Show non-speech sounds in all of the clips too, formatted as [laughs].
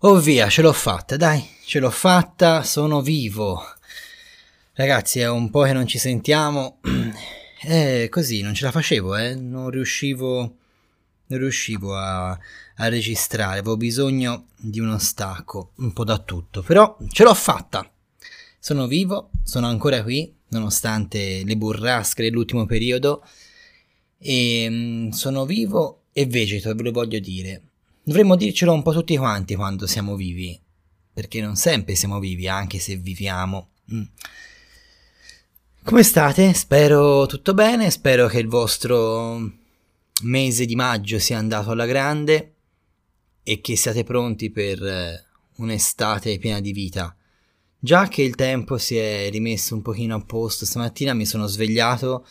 Oh via, ce l'ho fatta, dai, ce l'ho fatta, sono vivo. Ragazzi, è un po' che non ci sentiamo. [clears throat] Eh, così, non ce la facevo, eh, non riuscivo, non riuscivo a, a registrare, avevo bisogno di uno stacco, un po' da tutto, però ce l'ho fatta. Sono vivo, sono ancora qui, nonostante le burrasche dell'ultimo periodo, e mm, sono vivo e vegeto, ve lo voglio dire. Dovremmo dircelo un po' tutti quanti quando siamo vivi, perché non sempre siamo vivi, anche se viviamo. Mm. Come state? Spero tutto bene, spero che il vostro mese di maggio sia andato alla grande e che siate pronti per eh, un'estate piena di vita. Già che il tempo si è rimesso un pochino a posto, stamattina mi sono svegliato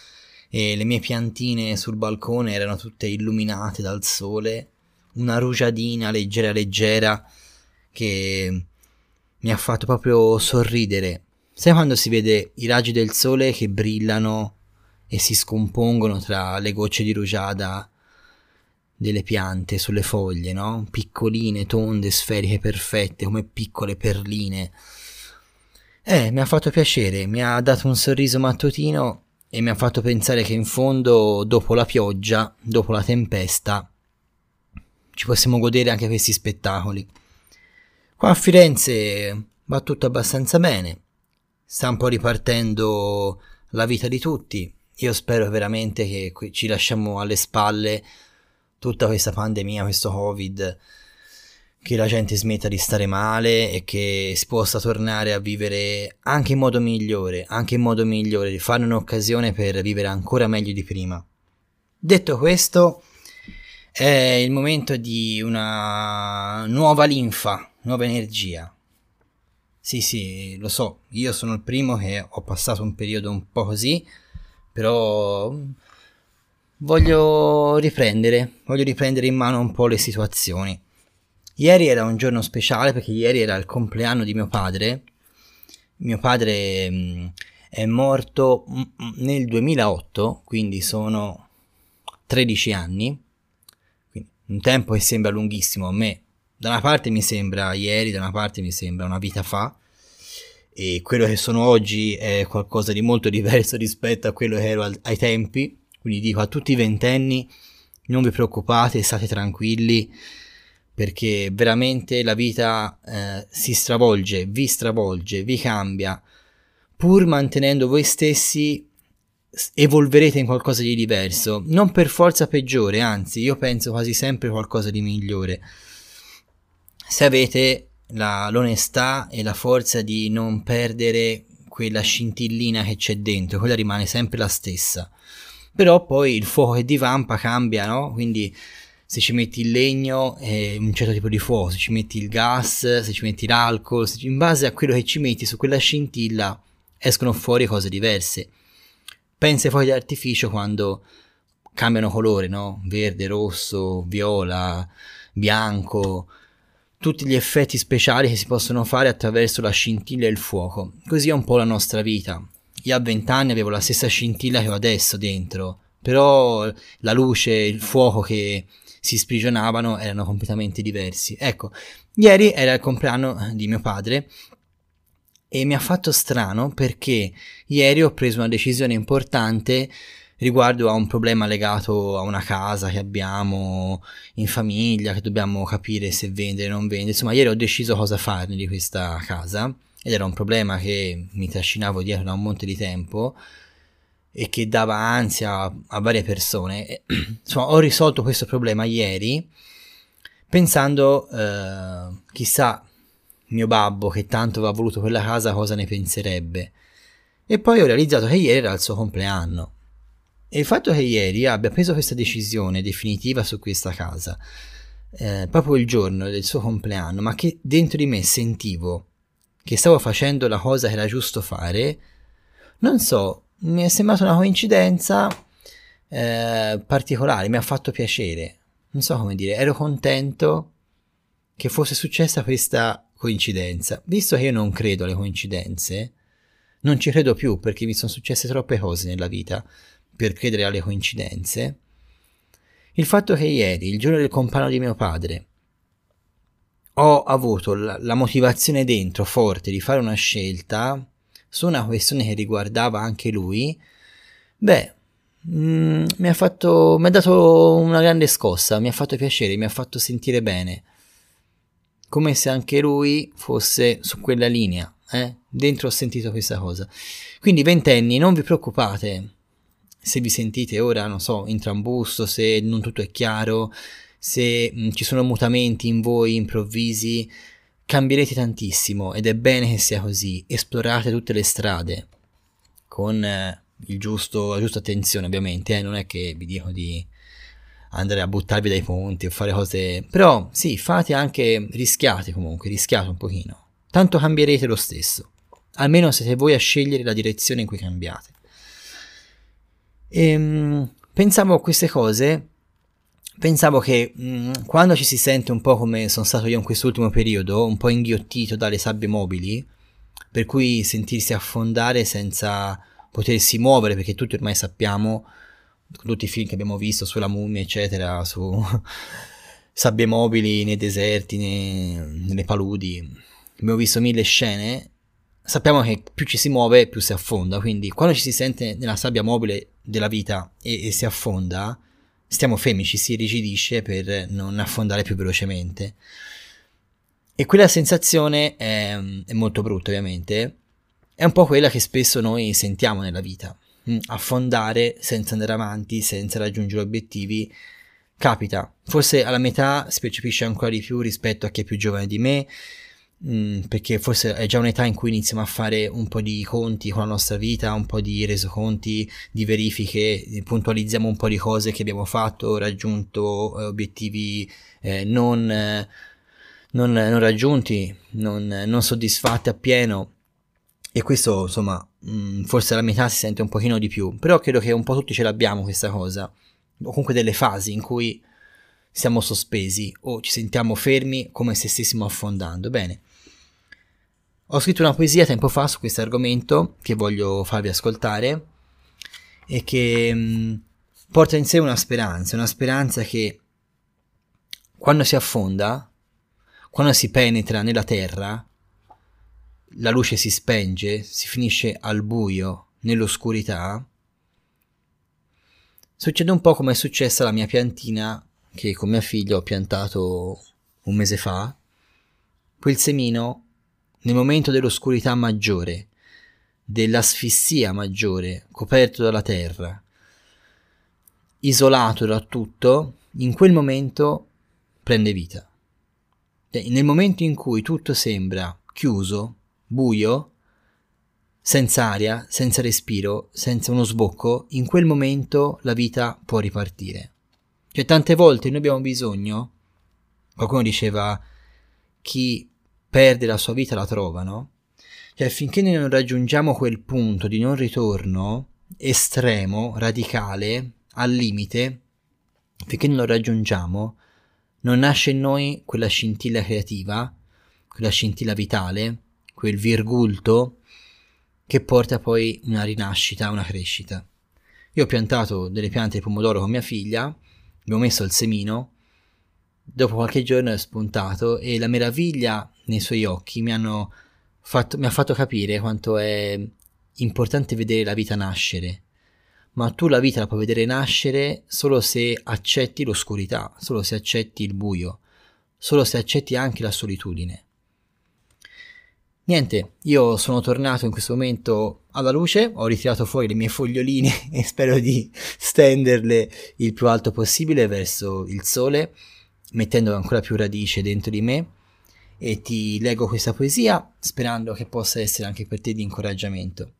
e le mie piantine sul balcone erano tutte illuminate dal sole una rugiadina leggera leggera che mi ha fatto proprio sorridere. Sai quando si vede i raggi del sole che brillano e si scompongono tra le gocce di rugiada delle piante sulle foglie, no? Piccoline, tonde, sferiche perfette, come piccole perline. Eh, mi ha fatto piacere, mi ha dato un sorriso mattutino e mi ha fatto pensare che in fondo, dopo la pioggia, dopo la tempesta, ci possiamo godere anche questi spettacoli. Qua a Firenze va tutto abbastanza bene, sta un po' ripartendo la vita di tutti. Io spero veramente che ci lasciamo alle spalle tutta questa pandemia, questo Covid, che la gente smetta di stare male e che si possa tornare a vivere anche in modo migliore, anche in modo migliore, di fare un'occasione per vivere ancora meglio di prima. Detto questo, è il momento di una nuova linfa, nuova energia. Sì, sì, lo so, io sono il primo che ho passato un periodo un po' così, però voglio riprendere, voglio riprendere in mano un po' le situazioni. Ieri era un giorno speciale perché ieri era il compleanno di mio padre. Mio padre mm, è morto mh, mm, nel 2008, quindi sono 13 anni un tempo che sembra lunghissimo a me. Da una parte mi sembra ieri, da una parte mi sembra una vita fa, e quello che sono oggi è qualcosa di molto [laughs] diverso rispetto a quello che ero al, ai tempi. Quindi dico a tutti i ventenni, non vi preoccupate, state tranquilli, perché veramente la vita eh, si stravolge, vi stravolge, vi cambia, pur mantenendo voi stessi evolverete in qualcosa di diverso, non per forza peggiore, anzi io penso quasi sempre qualcosa di migliore. Se avete la, l'onestà e la forza di non perdere quella scintillina che c'è dentro, quella rimane sempre la stessa. Però poi il fuoco che divampa cambia, no? Quindi se ci metti il legno è un certo tipo di fuoco, se ci metti il gas, se ci metti l'alcol, ci... in base a quello che ci metti su quella scintilla escono fuori cose diverse pensa ai fuochi d'artificio quando cambiano colore, no? Verde, rosso, viola, bianco, tutti gli effetti speciali che si possono fare attraverso la scintilla e il fuoco. Così è un po' la nostra vita. Io a vent'anni avevo la stessa scintilla che ho adesso dentro, però la luce, il fuoco che si sprigionavano erano completamente diversi. Ecco, ieri era il compleanno di mio padre e mi ha fatto strano perché ieri ho preso una decisione importante riguardo a un problema legato a una casa che abbiamo in famiglia, che dobbiamo capire se vendere o non vendere. Insomma, ieri ho deciso cosa farne di questa casa ed era un problema che mi trascinavo dietro da un monte di tempo e che dava ansia a varie persone. E, [clears throat] insomma, ho risolto questo problema ieri pensando, eh, chissà mio babbo che tanto aveva voluto quella casa cosa ne penserebbe. E poi ho realizzato che ieri era il suo compleanno. E il fatto che ieri abbia preso questa decisione definitiva su questa casa, eh, proprio il giorno del suo compleanno, ma che dentro di me sentivo che stavo facendo la cosa che era giusto fare, non so, mi è sembrata una coincidenza eh, particolare, mi ha fatto piacere. Non so come dire, ero contento che fosse successa questa coincidenza. Visto che io non credo alle coincidenze, non ci credo più perché mi sono successe troppe cose nella vita per credere alle coincidenze. Il fatto che ieri, il giorno del compleanno di mio padre, ho avuto la, la motivazione dentro forte di fare una scelta su una questione che riguardava anche lui, beh, mm, mi ha fatto, mi ha dato una grande scossa, mi ha fatto piacere, mi ha fatto sentire bene, come se anche lui fosse su quella linea, eh? Dentro ho sentito questa cosa. Quindi ventenni, non vi preoccupate se vi sentite ora, non so, in trambusto, se non tutto è chiaro, se mh, mm, ci sono mutamenti in voi improvvisi, cambierete tantissimo ed è bene che sia così. Esplorate tutte le strade con eh, giusto, la giusta attenzione, ovviamente. Eh? Non è che vi dico di andare a buttarvi dai ponti o fare cose. Però sì, fate anche, rischiate comunque, rischiate un pochino. Tanto cambierete lo stesso. Almeno siete voi a scegliere la direzione in cui cambiate. E, ehm, pensavo a queste cose pensavo che mh, mm, quando ci si sente un po' come sono stato io in quest'ultimo periodo, un po' inghiottito dalle sabbie mobili, per cui sentirsi affondare senza potersi muovere, perché tutti ormai sappiamo, tutti i film che abbiamo visto sulla mummia, eccetera, su [laughs] sabbie mobili nei deserti, nei, nelle paludi, abbiamo visto mille scene, sappiamo che più ci si muove più si affonda, quindi quando ci si sente nella sabbia mobile della vita e, e si affonda, stiamo fermi, ci si irrigidisce per non affondare più velocemente. E quella sensazione è, è, molto brutta, ovviamente. È un po' quella che spesso noi sentiamo nella vita. Mm, affondare senza andare avanti, senza raggiungere obiettivi, capita. Forse alla metà si percepisce ancora di più rispetto a chi è più giovane di me, Mm, perché forse è già un'età in cui iniziamo a fare un po' di conti con la nostra vita, un po' di resoconti, di verifiche, puntualizziamo un po' di cose che abbiamo fatto, raggiunto eh, obiettivi eh, non, eh, non, non, raggiunti, non, non, soddisfatti appieno. E questo, insomma, mh, mm, forse alla metà si sente un pochino di più, però credo che un po' tutti ce l'abbiamo questa cosa, o comunque delle fasi in cui siamo sospesi o ci sentiamo fermi come se stessimo affondando. Bene. Ho scritto una poesia tempo fa su questo argomento che voglio farvi ascoltare e che mh, mm, porta in sé una speranza, una speranza che quando si affonda, quando si penetra nella terra, la luce si spenge, si finisce al buio, nell'oscurità, succede un po' come è successa alla mia piantina che con mia figlia ho piantato un mese fa, quel semino nel momento dell'oscurità maggiore, dell'asfissia maggiore, coperto dalla terra, isolato da tutto, in quel momento prende vita. Cioè, nel momento in cui tutto sembra chiuso, buio, senza aria, senza respiro, senza uno sbocco, in quel momento la vita può ripartire. Cioè, tante volte noi abbiamo bisogno, qualcuno diceva, chi perde la sua vita la trova, no? Cioè, finché noi non raggiungiamo quel punto di non ritorno estremo, radicale, al limite, finché non lo raggiungiamo, non nasce in noi quella scintilla creativa, quella scintilla vitale, quel virgulto che porta poi una rinascita, una crescita. Io ho piantato delle piante di pomodoro con mia figlia abbiamo messo il semino, dopo qualche giorno è spuntato e la meraviglia nei suoi occhi mi, fatto, mi ha fatto capire quanto è importante vedere la vita nascere. Ma tu la vita la puoi vedere nascere solo se accetti l'oscurità, solo se accetti il buio, solo se accetti anche la solitudine. Niente, io sono tornato in questo momento alla luce, ho ritirato fuori le mie foglioline [laughs] e spero di stenderle il più alto possibile verso il sole, mettendo ancora più radice dentro di me. E ti leggo questa poesia sperando che possa essere anche per te di incoraggiamento.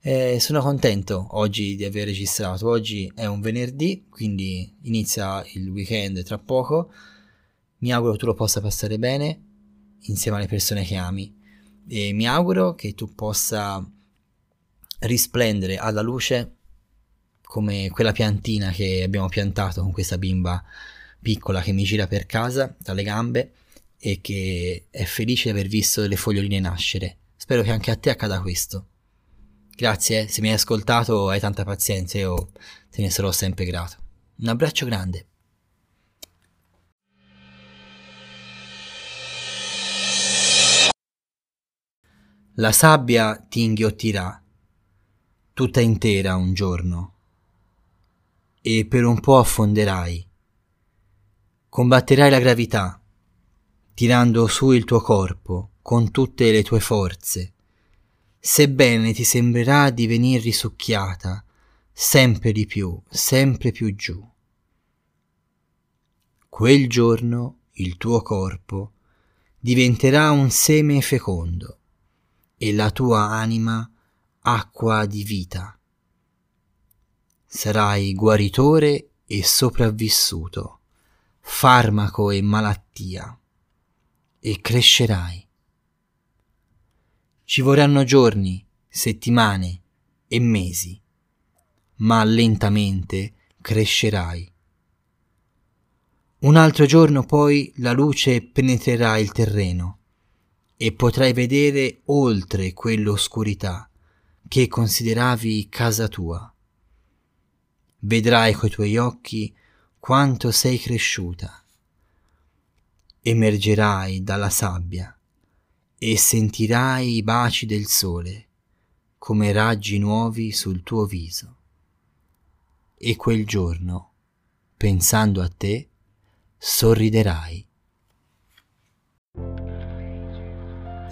Eh, sono contento oggi di aver registrato, oggi è un venerdì, quindi inizia il weekend tra poco, mi auguro tu lo possa passare bene insieme alle persone che ami e mi auguro che tu possa risplendere alla luce come quella piantina che abbiamo piantato con questa bimba piccola che mi gira per casa dalle gambe e che è felice di aver visto le foglioline nascere. Spero che anche a te accada questo. Grazie, se mi hai ascoltato hai tanta pazienza, io te ne sarò sempre grato. Un abbraccio grande. La sabbia ti inghiottirà tutta intera un giorno e per un po' affonderai. Combatterai la gravità, tirando su il tuo corpo con tutte le tue forze, sebbene ti sembrerà di venir risucchiata sempre di più, sempre più giù. Quel giorno il tuo corpo diventerà un seme fecondo e la tua anima acqua di vita. Sarai guaritore e sopravvissuto, farmaco e malattia, e crescerai. Ci vorranno giorni, settimane e mesi, ma lentamente crescerai un altro giorno poi la luce penetrerà il terreno e potrai vedere oltre quell'oscurità che consideravi casa tua. Vedrai coi tuoi occhi quanto sei cresciuta. Emergerai dalla sabbia e sentirai i baci del sole come raggi nuovi sul tuo viso. E quel giorno, pensando a te, sorriderai.